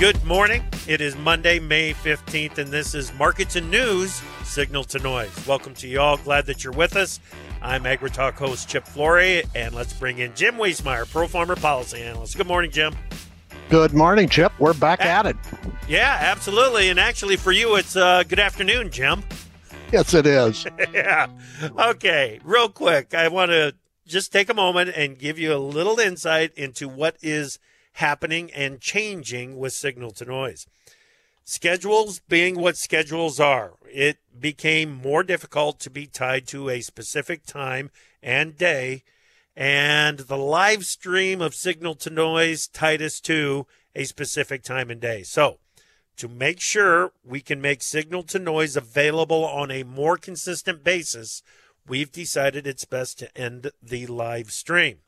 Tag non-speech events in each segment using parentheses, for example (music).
Good morning. It is Monday, May 15th, and this is Markets and News Signal to Noise. Welcome to you all. Glad that you're with us. I'm AgriTalk host Chip Flory, and let's bring in Jim Wiesemeyer, Pro Farmer Policy Analyst. Good morning, Jim. Good morning, Chip. We're back at it. Yeah, absolutely. And actually, for you, it's uh, good afternoon, Jim. Yes, it is. (laughs) yeah. Okay, real quick, I want to just take a moment and give you a little insight into what is happening and changing with signal to noise. Schedules being what schedules are, it became more difficult to be tied to a specific time and day, and the live stream of signal to noise tied us to a specific time and day. So, to make sure we can make signal to noise available on a more consistent basis, we've decided it's best to end the live stream.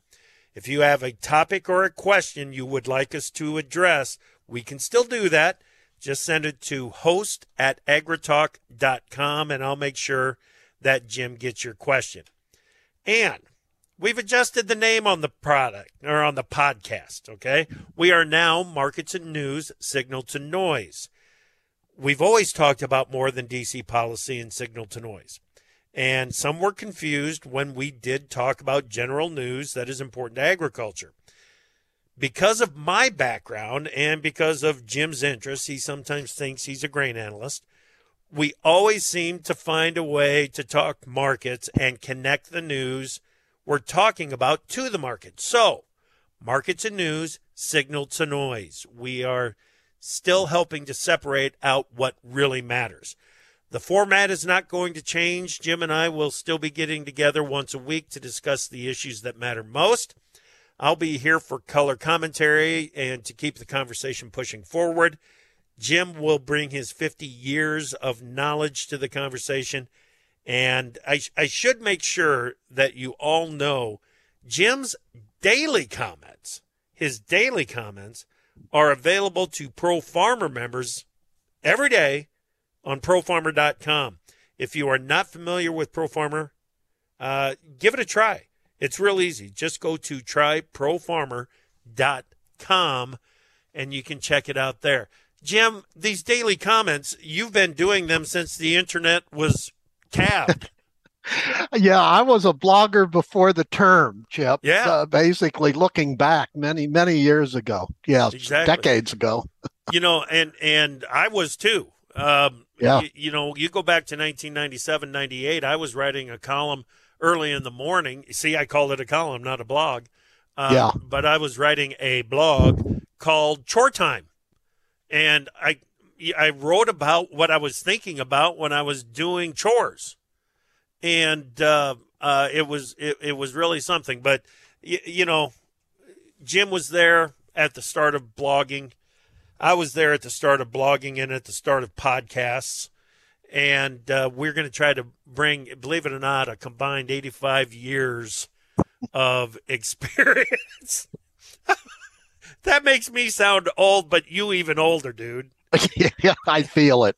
If you have a topic or a question you would like us to address, we can still do that. Just send it to host at agritalk.com and I'll make sure that Jim gets your question. And we've adjusted the name on the product or on the podcast, okay? We are now Markets and News Signal to Noise. We've always talked about more than DC policy and signal to noise. And some were confused when we did talk about general news that is important to agriculture. Because of my background and because of Jim's interests, he sometimes thinks he's a grain analyst. We always seem to find a way to talk markets and connect the news we're talking about to the market. So, markets and news, signal to noise. We are still helping to separate out what really matters. The format is not going to change. Jim and I will still be getting together once a week to discuss the issues that matter most. I'll be here for color commentary and to keep the conversation pushing forward. Jim will bring his 50 years of knowledge to the conversation. And I, I should make sure that you all know Jim's daily comments, his daily comments, are available to Pro Farmer members every day on profarmer.com. If you are not familiar with ProFarmer, uh, give it a try. It's real easy. Just go to tryprofarmer.com and you can check it out there. Jim, these daily comments, you've been doing them since the internet was capped. (laughs) yeah, I was a blogger before the term, Chip. Yeah. Uh, basically looking back many, many years ago. Yes, exactly. decades ago. you know, and and I was too. Um, yeah. You, you, know, you go back to 1997, 98. I was writing a column early in the morning. See, I called it a column, not a blog. Um, yeah. But I was writing a blog called Chore Time, and I I wrote about what I was thinking about when I was doing chores, and uh, uh, it was it, it was really something. But y- you know, Jim was there at the start of blogging I was there at the start of blogging and at the start of podcasts. And uh, we're going to try to bring, believe it or not, a combined 85 years of (laughs) experience. (laughs) that makes me sound old, but you even older, dude. (laughs) yeah, I feel it.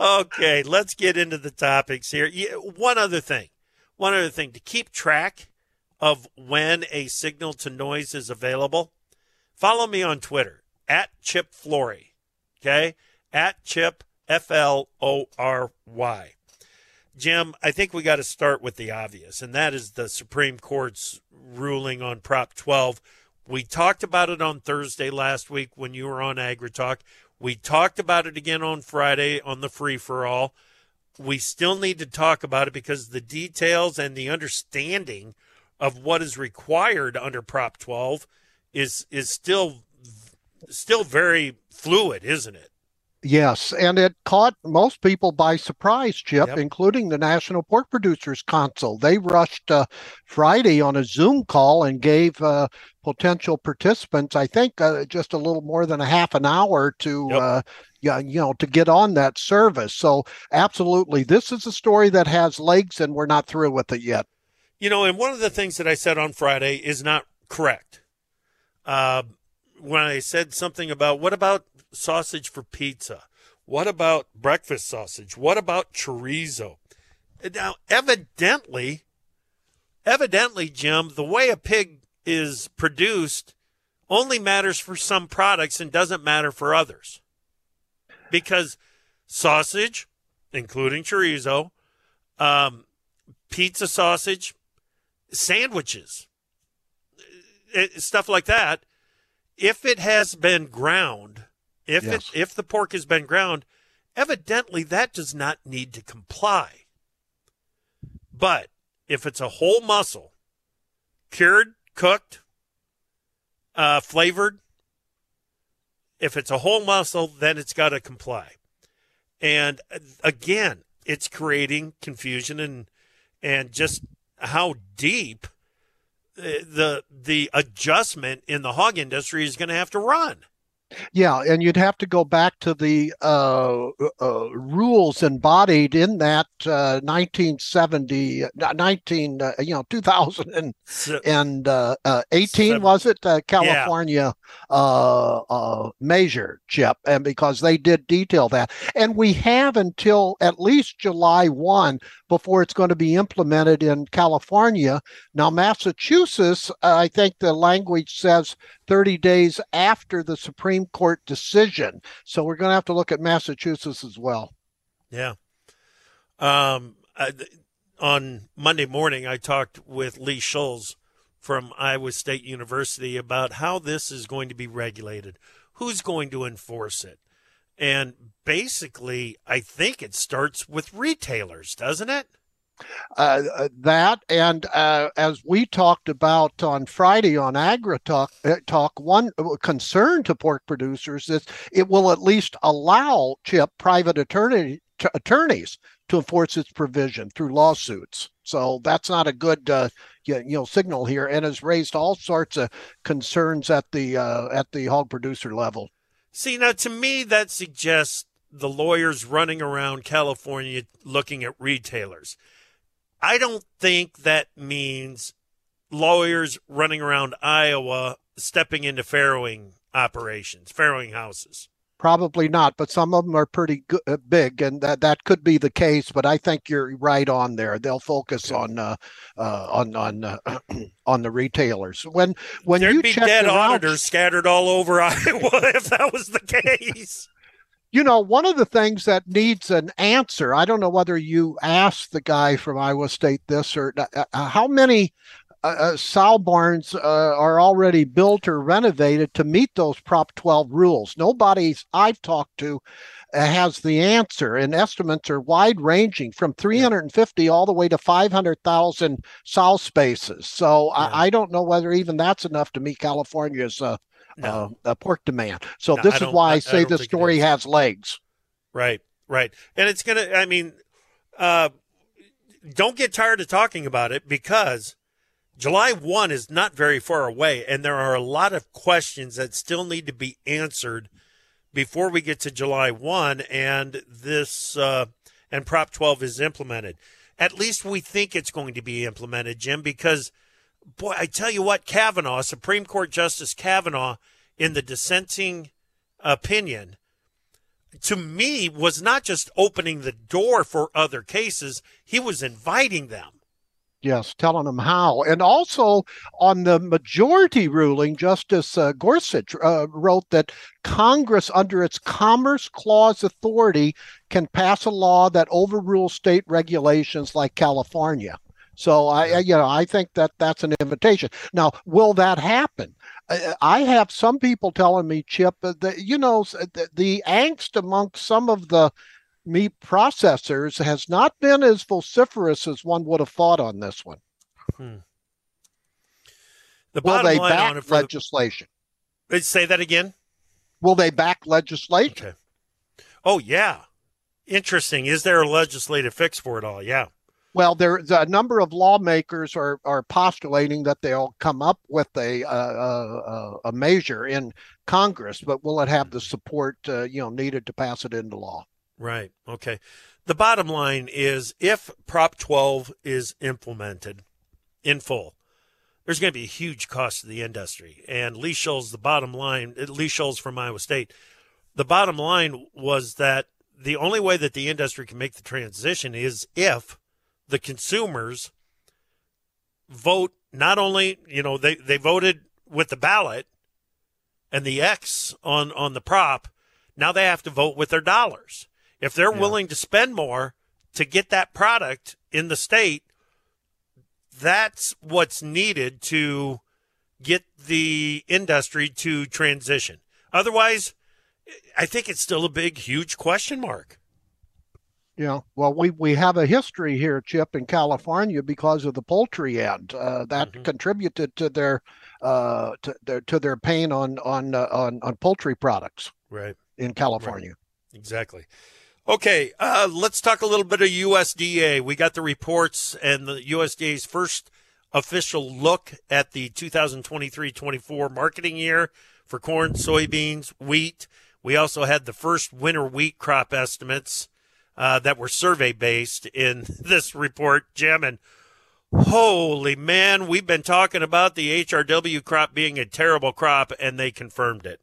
okay, let's get into the topics here. One other thing, one other thing to keep track of when a signal to noise is available. Follow me on Twitter at Chip Flory. Okay? At Chip F L O R Y. Jim, I think we got to start with the obvious, and that is the Supreme Court's ruling on Prop 12. We talked about it on Thursday last week when you were on AgriTalk. We talked about it again on Friday on the Free for All. We still need to talk about it because the details and the understanding of what is required under Prop 12 is is still still very fluid, isn't it? Yes, and it caught most people by surprise, Chip, yep. including the National Pork Producers Council. They rushed uh, Friday on a Zoom call and gave uh, potential participants, I think, uh, just a little more than a half an hour to, yep. Uh, yeah, you know, to get on that service. So, absolutely, this is a story that has legs, and we're not through with it yet. You know, and one of the things that I said on Friday is not correct uh, when I said something about what about sausage for pizza? What about breakfast sausage? What about chorizo? Now, evidently, evidently, Jim, the way a pig is produced only matters for some products and doesn't matter for others. Because sausage, including chorizo, um, pizza sausage, sandwiches, eh, stuff like that, if it has been ground, if yes. it if the pork has been ground, evidently that does not need to comply. But if it's a whole muscle, cured, cooked, uh, flavored, if it's a whole muscle, then it's got to comply. And uh, again, it's creating confusion and and just how deep the the adjustment in the hog industry is going to have to run. Yeah, and you'd have to go back to the uh, uh, rules embodied in that uh, 1970, 19, uh, you know, 2018 uh, uh, was it? California yeah. measure, Chip, and because they did detail that. And we have until at least July 1 before it's going to be implemented in California. Now, Massachusetts, I think the language says 30 days after the Supreme Court decision. So we're going to have to look at Massachusetts as well. Yeah. Um, I, on Monday morning, I talked with Lee Schulz from Iowa State University about how this is going to be regulated, who's going to enforce it. And basically, I think it starts with retailers, doesn't it? Uh, uh, that and uh, as we talked about on Friday on Agri Talk, uh, talk one concern to pork producers is it will at least allow chip private attorney t- attorneys to enforce its provision through lawsuits. So that's not a good uh, you, know signal here, and has raised all sorts of concerns at the uh, at the hog producer level. See now, to me, that suggests the lawyers running around California looking at retailers. I don't think that means lawyers running around Iowa stepping into farrowing operations, farrowing houses. Probably not, but some of them are pretty good, uh, big, and that that could be the case. But I think you're right on there. They'll focus on uh, uh, on on uh, (clears throat) on the retailers. When when there'd you be dead auditors scattered all over (laughs) Iowa if that was the case you know, one of the things that needs an answer, I don't know whether you asked the guy from Iowa State this or uh, uh how many uh, uh, sow barns uh, are already built or renovated to meet those Prop 12 rules. Nobody I've talked to uh, has the answer, and estimates are wide ranging from 350 all the way to 500,000 sow spaces. So yeah. I, I, don't know whether even that's enough to meet California's no. uh, pork demand. So no, this is why I, I say the story has legs. Right, right, and it's gonna. I mean, uh, don't get tired of talking about it because July one is not very far away, and there are a lot of questions that still need to be answered before we get to July one, and this uh, and Prop twelve is implemented. At least we think it's going to be implemented, Jim, because boy, I tell you what, Kavanaugh, Supreme Court Justice Kavanaugh, in the dissenting opinion, to me, was not just opening the door for other cases, he was inviting them. Yes, telling them how. And also on the majority ruling, Justice uh, Gorsuch uh, wrote that Congress, under its Commerce Clause authority, can pass a law that overrules state regulations like California. So I, you know, I think that that's an invitation. Now, will that happen? I have some people telling me, Chip, that you know the, the angst amongst some of the meat processors has not been as vociferous as one would have thought on this one. Hmm. The will they back legislation? The... Say that again. Will they back legislation? Okay. Oh yeah, interesting. Is there a legislative fix for it all? Yeah. Well, there's a number of lawmakers are, are postulating that they'll come up with a, a, a measure in Congress, but will it have the support uh, you know needed to pass it into law? Right. Okay. The bottom line is, if Prop 12 is implemented in full, there's going to be a huge cost to the industry. And Lee the bottom line, uh, Lee Schulz from Iowa State, the bottom line was that the only way that the industry can make the transition is if the consumers vote not only, you know, they, they voted with the ballot and the X on on the prop, now they have to vote with their dollars. If they're yeah. willing to spend more to get that product in the state, that's what's needed to get the industry to transition. Otherwise, I think it's still a big, huge question mark. Yeah, well, we, we have a history here, Chip, in California because of the poultry end. Uh, that mm-hmm. contributed to their uh, to their to their pain on on uh, on on poultry products. Right in California. Right. Exactly. Okay, uh, let's talk a little bit of USDA. We got the reports and the USDA's first official look at the 2023-24 marketing year for corn, soybeans, wheat. We also had the first winter wheat crop estimates uh, that were survey based in (laughs) this report, Jim. And holy man, we've been talking about the HRW crop being a terrible crop, and they confirmed it.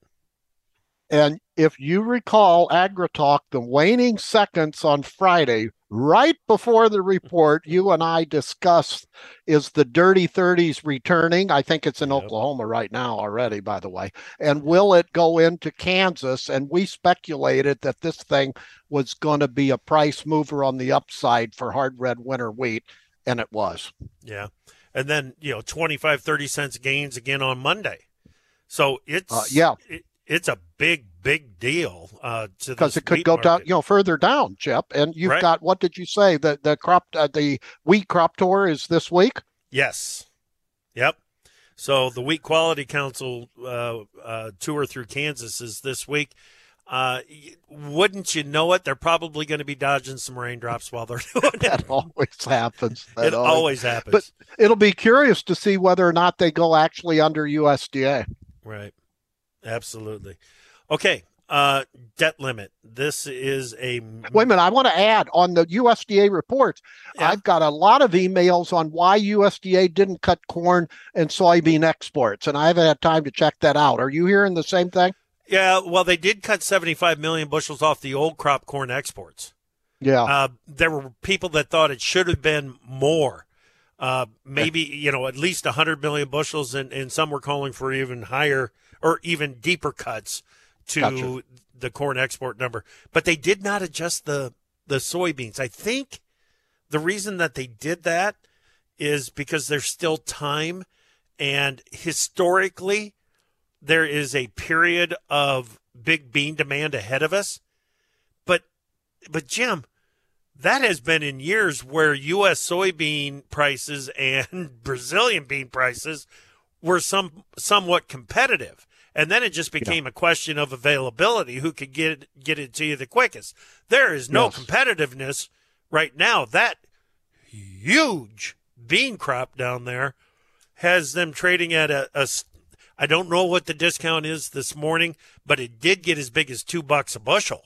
And if you recall AgriTalk, the waning seconds on Friday, right before the report, you and I discussed is the dirty 30s returning? I think it's in yep. Oklahoma right now already, by the way. And will it go into Kansas? And we speculated that this thing was going to be a price mover on the upside for hard red winter wheat, and it was. Yeah. And then, you know, 25, 30 cents gains again on Monday. So it's, uh, yeah. It, it's a big, big deal uh, because it could go market. down, you know, further down, Chip. And you've right. got what did you say? The the crop, uh, the wheat crop tour is this week. Yes. Yep. So the Wheat Quality Council uh, uh, tour through Kansas is this week. Uh, wouldn't you know it? They're probably going to be dodging some raindrops while they're (laughs) doing it. that always happens. That it always, always happens. But it'll be curious to see whether or not they go actually under USDA. Right. Absolutely. Okay. Uh, debt limit. This is a. Wait a minute. I want to add on the USDA reports. Yeah. I've got a lot of emails on why USDA didn't cut corn and soybean exports, and I haven't had time to check that out. Are you hearing the same thing? Yeah. Well, they did cut 75 million bushels off the old crop corn exports. Yeah. Uh, there were people that thought it should have been more. Uh, maybe, you know, at least 100 million bushels, and, and some were calling for even higher or even deeper cuts to gotcha. the corn export number. But they did not adjust the the soybeans. I think the reason that they did that is because there's still time and historically there is a period of big bean demand ahead of us. But but Jim, that has been in years where US soybean prices (laughs) and Brazilian bean prices were some somewhat competitive. And then it just became yeah. a question of availability, who could get get it to you the quickest. There is no yes. competitiveness right now. That huge bean crop down there has them trading at a, a I don't know what the discount is this morning, but it did get as big as two bucks a bushel.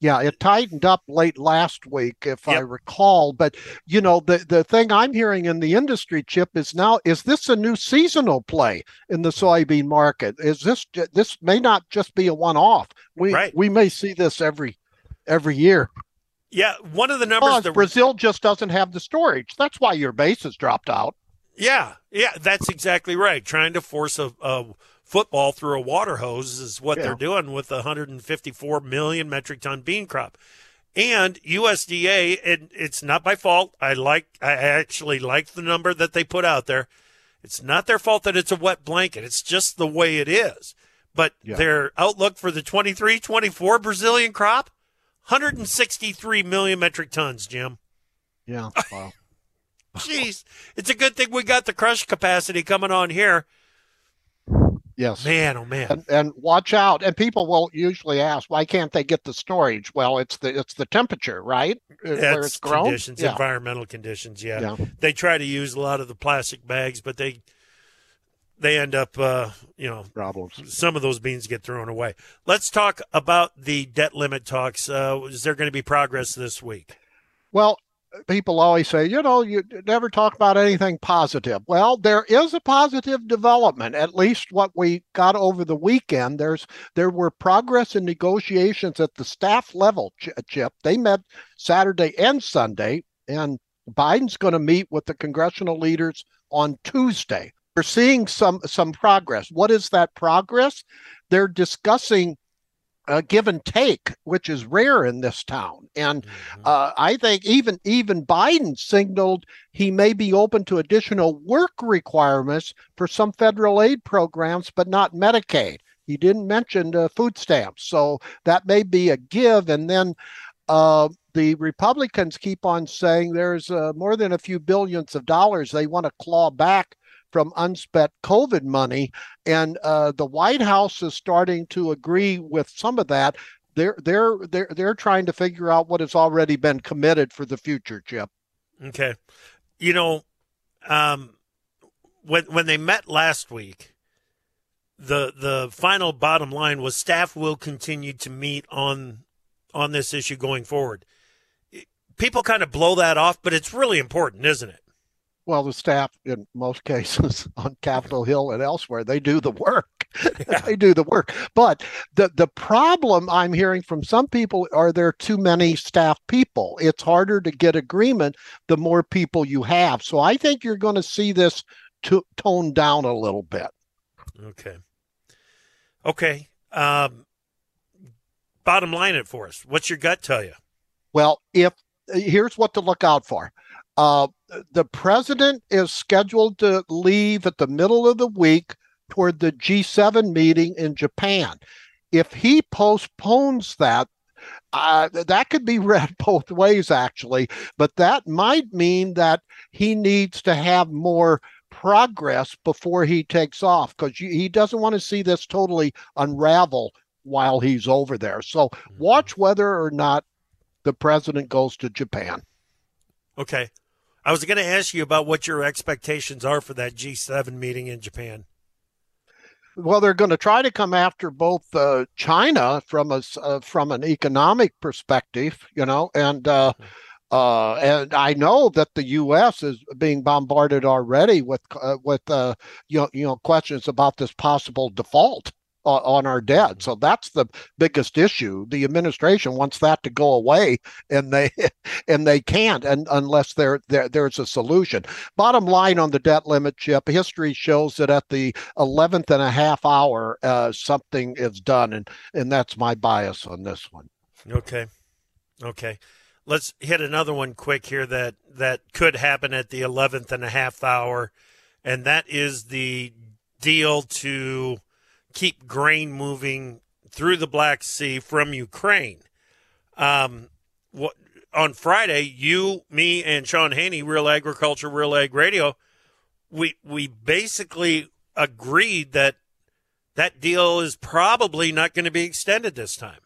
Yeah, it tightened up late last week, if yep. I recall. But you know, the the thing I'm hearing in the industry, Chip, is now is this a new seasonal play in the soybean market? Is this this may not just be a one off? We right. we may see this every every year. Yeah, one of the numbers that Brazil just doesn't have the storage. That's why your base has dropped out. Yeah, yeah, that's exactly right. Trying to force a, a football through a water hose is what yeah. they're doing with the 154 million metric ton bean crop. And USDA, and it's not my fault. I like, I actually like the number that they put out there. It's not their fault that it's a wet blanket. It's just the way it is. But yeah. their outlook for the 23 24 Brazilian crop 163 million metric tons, Jim. Yeah. (laughs) Wow. Jeez. It's a good thing we got the crush capacity coming on here Yes. Man, oh man. And, and, watch out. And people will usually ask, why can't they get the storage? Well, it's the it's the temperature, right? Uh, where it's grown. Conditions, yeah. environmental conditions. Yeah. yeah. They try to use a lot of the plastic bags, but they they end up, uh, you know, problems. Some of those beans get thrown away. Let's talk about the debt limit talks. Uh, is there going to be progress this week? Well, people always say, you know, you never talk about anything positive. Well, there is a positive development, at least what we got over the weekend. There's there were progress in negotiations at the staff level, Chip. They met Saturday and Sunday, and Biden's going to meet with the congressional leaders on Tuesday. We're seeing some some progress. What is that progress? they're discussing uh, give and take, which is rare in this town. And mm-hmm. uh, I think even even Biden signaled he may be open to additional work requirements for some federal aid programs, but not Medicaid. He didn't mention uh, food stamps, so that may be a give. And then uh, the Republicans keep on saying there's uh, more than a few billions of dollars they want to claw back from unspent COVID money. And uh, the White House is starting to agree with some of that. They're they're they're they're trying to figure out what has already been committed for the future, Chip. Okay, you know, um, when when they met last week, the the final bottom line was staff will continue to meet on on this issue going forward. People kind of blow that off, but it's really important, isn't it? Well, the staff in most cases (laughs) on Capitol Hill and elsewhere, they do the work. (laughs) Yeah. they do the work. But the the problem I'm hearing from some people are there too many staff people. It's harder to get agreement the more people you have. So I think you're going to see this to, tone down a little bit. Okay. Okay. Um, bottom line it for us. What's your gut tell you? Well, if here's what to look out for. Uh, the president is scheduled to leave at the middle of the week toward the G7 meeting in Japan. If he postpones that, uh, that could be (laughs) read both ways, actually, but that might mean that he needs to have more progress before he takes off because he doesn't want to see this totally unravel while he's over there. So mm-hmm. watch whether or not the president goes to Japan. Okay. I was going to ask you about what your expectations are for that G7 meeting in Japan. Well, they're going to try to come after both uh, China from a uh, from an economic perspective, you know, and uh, uh, and I know that the U.S. is being bombarded already with uh, with uh, you know you know questions about this possible default on our debt. So that's the biggest issue. The administration wants that to go away, and they (laughs) and they can't, and unless there, there there's a solution. Bottom line on the debt limit chip, history shows that at the 11th and a half hour, uh, something is done, and and that's my bias on this one. Okay, okay. Let's hit another one quick here that that could happen at the 11th and a half hour, and that is the deal to keep grain moving through the Black Sea from Ukraine. Um, what, on Friday, you, me, and Shaun Haney, Real Agriculture, Real Ag Radio, we we basically agreed that that deal is probably not going to be extended this time.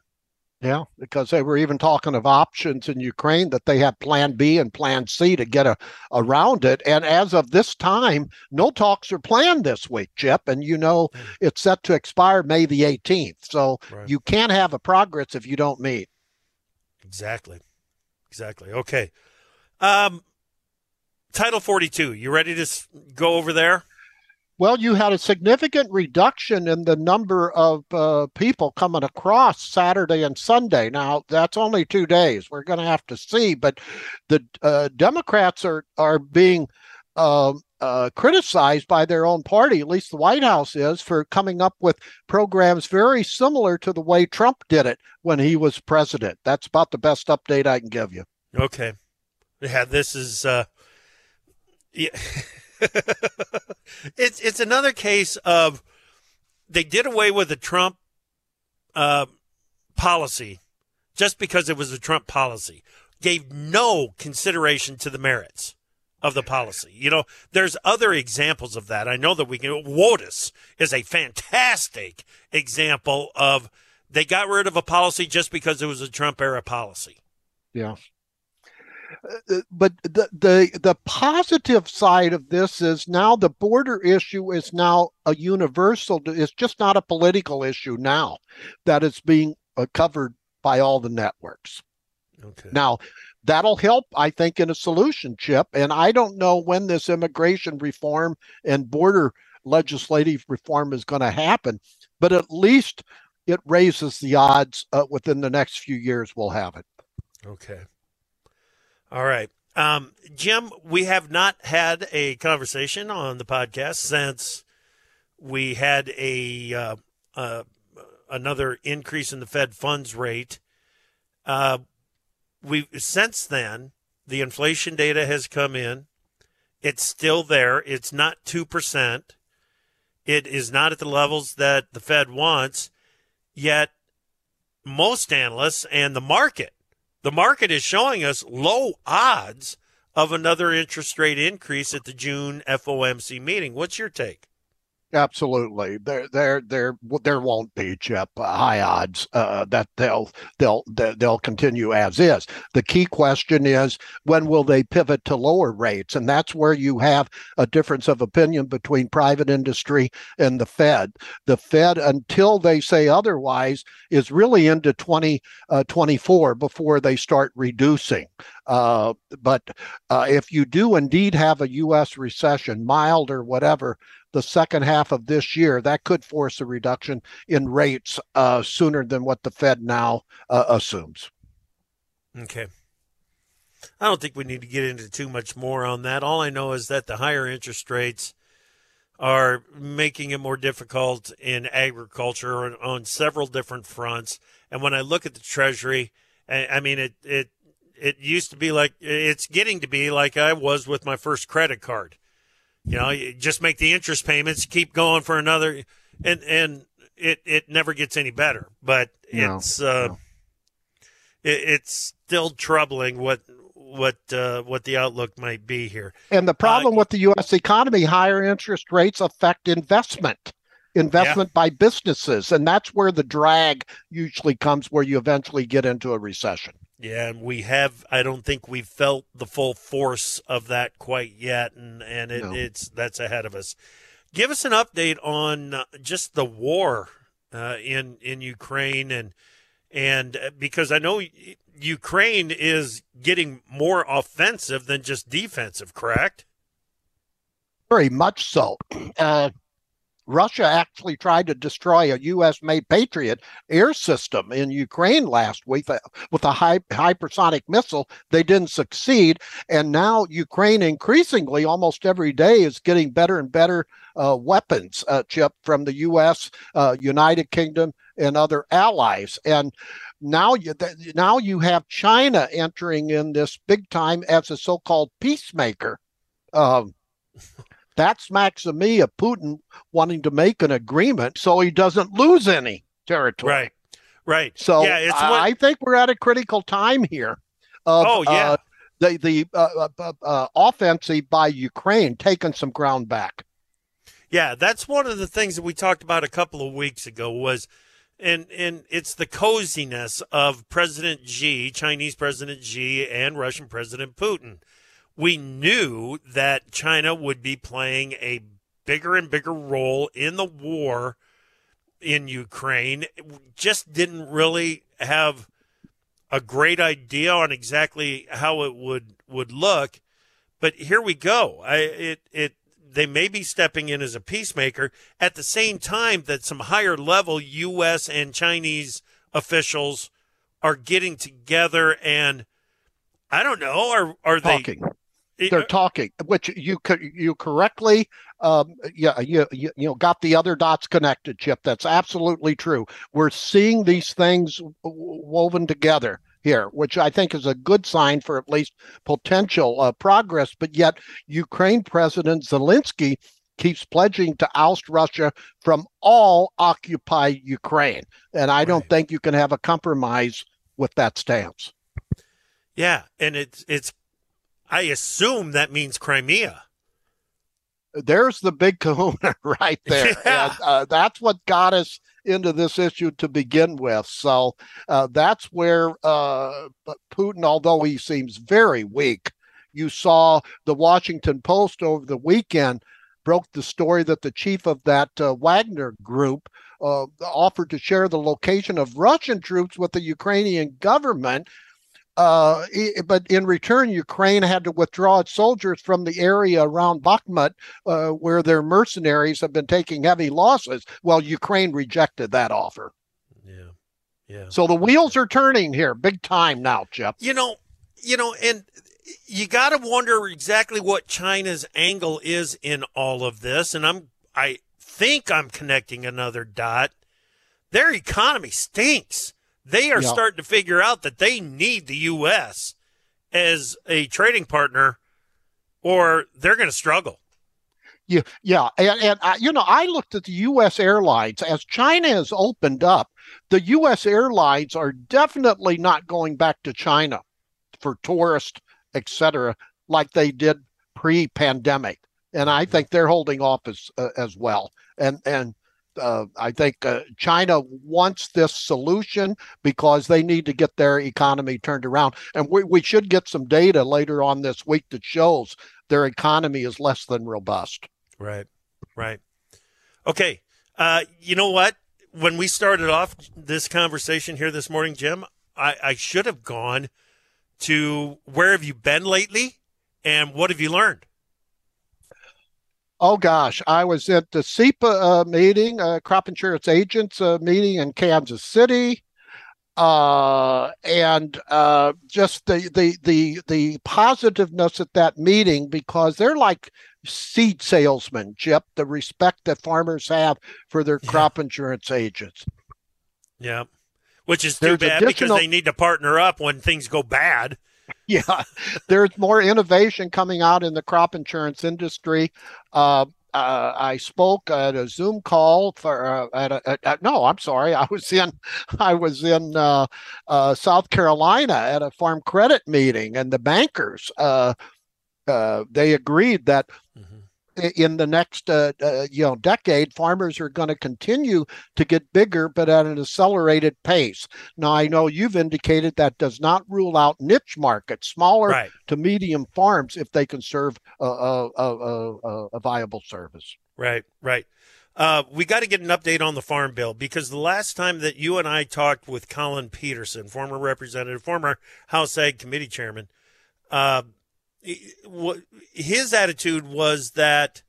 Yeah, because they were even talking of options in Ukraine that they have plan B and plan C to get a, around it. And as of this time, no talks are planned this week, Chip. And you know hmm. it's set to expire May the 18th. So right. you can't have a progress if you don't meet. Exactly. Exactly. Okay. Um, Title 42, you ready to go over there? Well, you had a significant reduction in the number of uh, people coming across Saturday and Sunday. Now, that's only two days. We're going to have to see. But the uh, Democrats are are being uh, uh, criticized by their own party, at least the White House is, for coming up with programs very similar to the way Trump did it when he was president. That's about the best update I can give you. Okay. Yeah, this is. Uh, yeah. (laughs) (laughs) it's it's another case of they did away with the Trump uh, policy just because it was a Trump policy. Gave no consideration to the merits of the policy. You know, there's other examples of that. I know that we can. WOTUS is a fantastic example of they got rid of a policy just because it was a Trump era policy. Yeah but the, the the positive side of this is now the border issue is now a universal it's just not a political issue now that is being uh, covered by all the networks. Okay. Now that'll help i think in a solution chip and i don't know when this immigration reform and border legislative reform is going to happen but at least it raises the odds uh, within the next few years we'll have it. Okay all right. Um, Jim, we have not had a conversation on the podcast since we had a uh, uh, another increase in the Fed funds rate. Uh, we since then the inflation data has come in. It's still there. It's not two percent. It is not at the levels that the Fed wants. Yet most analysts and the market, the market is showing us low odds of another interest rate increase at the June FOMC meeting. What's your take? Absolutely, there, there, there, there won't be Chip uh, high odds uh, that they'll they'll they'll continue as is. The key question is when will they pivot to lower rates, and that's where you have a difference of opinion between private industry and the Fed. The Fed, until they say otherwise, is really into 2024 uh, before they start reducing. Uh, but uh, if you do indeed have a U.S. recession, mild or whatever, the second half of this year, that could force a reduction in rates uh, sooner than what the Fed now uh, assumes. Okay. I don't think we need to get into too much more on that. All I know is that the higher interest rates are making it more difficult in agriculture on, on several different fronts. And when I look at the Treasury, I, I mean, it, it it used to be like it's getting to be like I was with my first credit card. You know, you just make the interest payments, keep going for another, and and it it never gets any better. But no, it's uh, no. it, it's still troubling what what uh, what the outlook might be here. And the problem uh, with the U.S. economy, higher interest rates affect investment investment yeah. by businesses and that's where the drag usually comes where you eventually get into a recession yeah, and we have. I don't think we've felt the full force of that quite yet, and and it, no. it's that's ahead of us. Give us an update on uh, just the war uh, in in Ukraine, and and uh, because I know Ukraine is getting more offensive than just defensive, correct? Very much so. Uh, Russia actually tried to destroy a U.S. made Patriot air system in Ukraine last week uh, with a high, hypersonic missile. They didn't succeed. And now Ukraine increasingly, almost every day, is getting better and better uh, weapons, uh, Chip, from the U.S., uh, United Kingdom, and other allies. And now you now you have China entering in this big time as a so-called peacemaker. Um, that smacks of me of Putin wanting to make an agreement so he doesn't lose any territory. Right. Right. So yeah, it's I, what... I think we're at a critical time here. Of, oh yeah. Uh, the the uh, uh, uh, uh, offensive by Ukraine taking some ground back. Yeah, that's one of the things that we talked about a couple of weeks ago was and and it's the coziness of President Xi, Chinese President Xi and Russian President Putin we knew that China would be playing a bigger and bigger role in the war in Ukraine. Just didn't really have a great idea on exactly how it would would look. But here we go. I it it they may be stepping in as a peacemaker at the same time that some higher level US and Chinese officials are getting together and I don't know are are Talking. they they're talking, which you you correctly, um, yeah, you, you you know got the other dots connected, Chip. That's absolutely true. We're seeing these things woven together here, which I think is a good sign for at least potential uh, progress. But yet, Ukraine President Zelensky keeps pledging to oust Russia from all occupied Ukraine, and I right. don't think you can have a compromise with that stance. Yeah, and it's it's I assume that means Crimea. There's the big kahuna (laughs) right there. (laughs) Yeah. And, uh, that's what got us into this issue to begin with. So uh, that's where uh, Putin, although he seems very weak, you saw the Washington Post over the weekend broke the story that the chief of that uh, Wagner group uh, offered to share the location of Russian troops with the Ukrainian government uh, but in return, Ukraine had to withdraw its soldiers from the area around Bakhmut, uh, where their mercenaries have been taking heavy losses. Well, Ukraine rejected that offer. Yeah, yeah. So the wheels are turning here, big time now, Jeff. You know, you know, and you got to wonder exactly what China's angle is in all of this. And I'm, I think I'm connecting another dot their economy stinks. They are yeah. starting to figure out that they need the U.S. as a trading partner, or they're going to struggle. Yeah, yeah, and, and I, you know, I looked at the U.S. airlines as China has opened up. The U.S. airlines are definitely not going back to China for tourists, etc., like they did pre-pandemic, and I think they're holding off as uh, as well. And and uh, I think uh, China wants this solution because they need to get their economy turned around. And we, we should get some data later on this week that shows their economy is less than robust. Right, right. Okay. Uh, you know what? When we started off this conversation here this morning, Jim, I, I should have gone to where have you been lately and what have you learned? Oh gosh, I was at the CIPA uh, meeting, uh, crop insurance agents uh, meeting in Kansas City, uh, and uh, just the the the the positiveness at that meeting because they're like seed salesmen, Chip. The respect that farmers have for their crop yeah. insurance agents. Yeah, which is too There's bad because they need to partner up when things go bad. (laughs) yeah, there's more innovation coming out in the crop insurance industry. Uh, uh, I spoke at a Zoom call for uh, at, a, at, at, no, I'm sorry, I was in (laughs) I was in uh, uh, South Carolina at a farm credit meeting, and the bankers uh, they agreed that mm-hmm in the next uh, uh, you know decade, farmers are going to continue to get bigger, but at an accelerated pace. Now, I know you've indicated that does not rule out niche markets, smaller right. to medium farms, if they can serve a, a, a, a viable service. Right, right. Uh, we got to get an update on the farm bill because the last time that you and I talked with Colin Peterson, former representative, former House Ag Committee chairman, uh, his attitude was that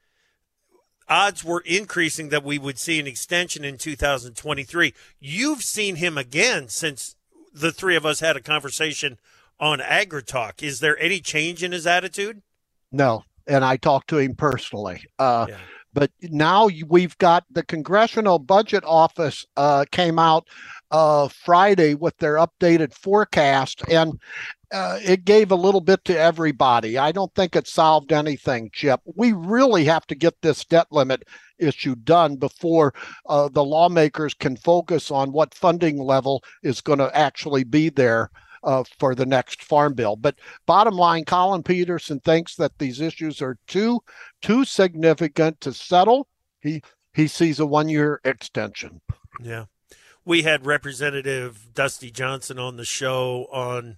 odds were increasing that we would see an extension in 2023. You've seen him again since the three of us had a conversation on AgriTalk. Is there any change in his attitude? No, and I talked to him personally. Uh, yeah. But now we've got the Congressional Budget Office uh, came out uh, Friday with their updated forecast, and uh, it gave a little bit to everybody. I don't think it solved anything, Chip. We really have to get this debt limit issue done before uh, the lawmakers can focus on what funding level is going to actually be there. Uh, for the next farm bill. But bottom line, Colin Peterson thinks that these issues are too too significant to settle. He he sees a one year extension. Yeah, we had Representative Dusty Johnson on the show on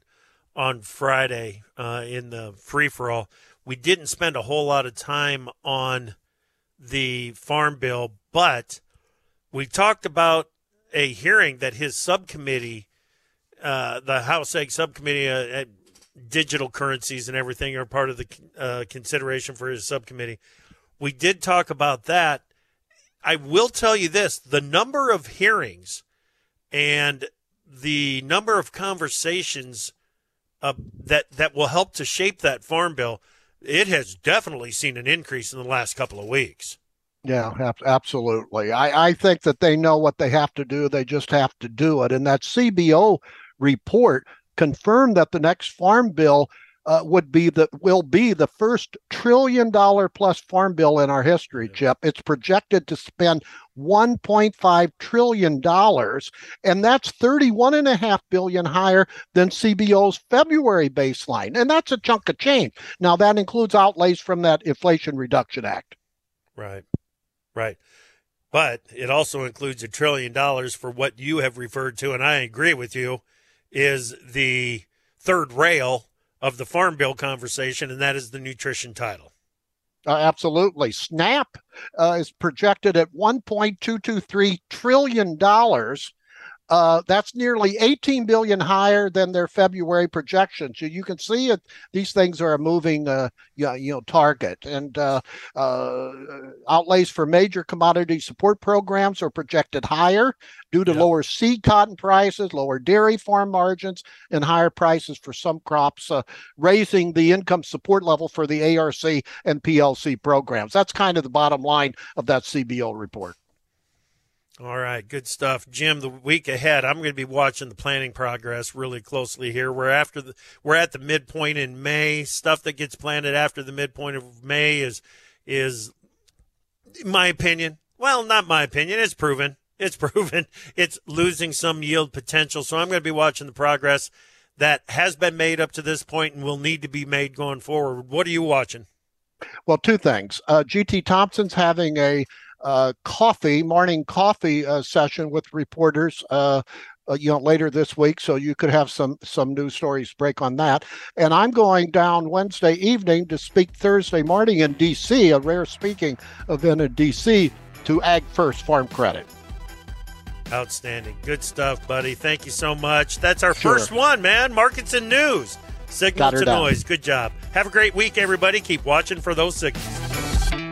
on Friday uh, in the free for all. We didn't spend a whole lot of time on the farm bill, but we talked about a hearing that his subcommittee, uh, the House Ag subcommittee, uh, digital currencies and everything are part of the uh, consideration for his subcommittee. We did talk about that. I will tell you this the number of hearings and the number of conversations uh, that that will help to shape that farm bill, it has definitely seen an increase in the last couple of weeks. Yeah, absolutely. I, I think that they know what they have to do. They just have to do it. And that CBO report confirmed that the next farm bill uh, would be the will be the first trillion dollar plus farm bill in our history, Chip. It's projected to spend 1.5 trillion dollars, and that's 31 and a half billion higher than CBO's February baseline, and that's a chunk of change. Now that includes outlays from that Inflation Reduction Act. Right, right. But it also includes a trillion dollars for what you have referred to, and I agree with you, is the third rail of the Farm Bill conversation, and that is the nutrition title. Uh, absolutely. SNAP uh, is projected at $1.223 trillion uh, that's nearly 18 billion higher than their February projections. You, you can see it; these things are a moving, uh, you, know, you know, target. And uh, uh, outlays for major commodity support programs are projected higher due to lower seed cotton prices, lower dairy farm margins, and higher prices for some crops, uh, raising the income support level for the ARC and PLC programs. That's kind of the bottom line of that CBO report. All right, good stuff, Jim. The week ahead, I'm going to be watching the planning progress really closely here. We're after the we're at the midpoint in May. Stuff that gets planted after the midpoint of May is is, my opinion, well, not my opinion. It's proven. It's (laughs) proven. It's losing some yield potential. So I'm going to be watching the progress that has been made up to this point and will need to be made going forward. What are you watching? Well, two things. Uh, GT Thompson's having a uh, coffee, morning coffee uh, session with reporters. Uh, uh, you know, later this week, so you could have some some news stories break on that. And I'm going down Wednesday evening to speak Thursday morning in D.C., a rare speaking event in D.C. to AgFirst Farm Credit. Outstanding, good stuff, buddy. Thank you so much. That's our sure. first one, man. Markets and news, signal to noise. Good job. Have a great week, everybody. Keep watching for those signals.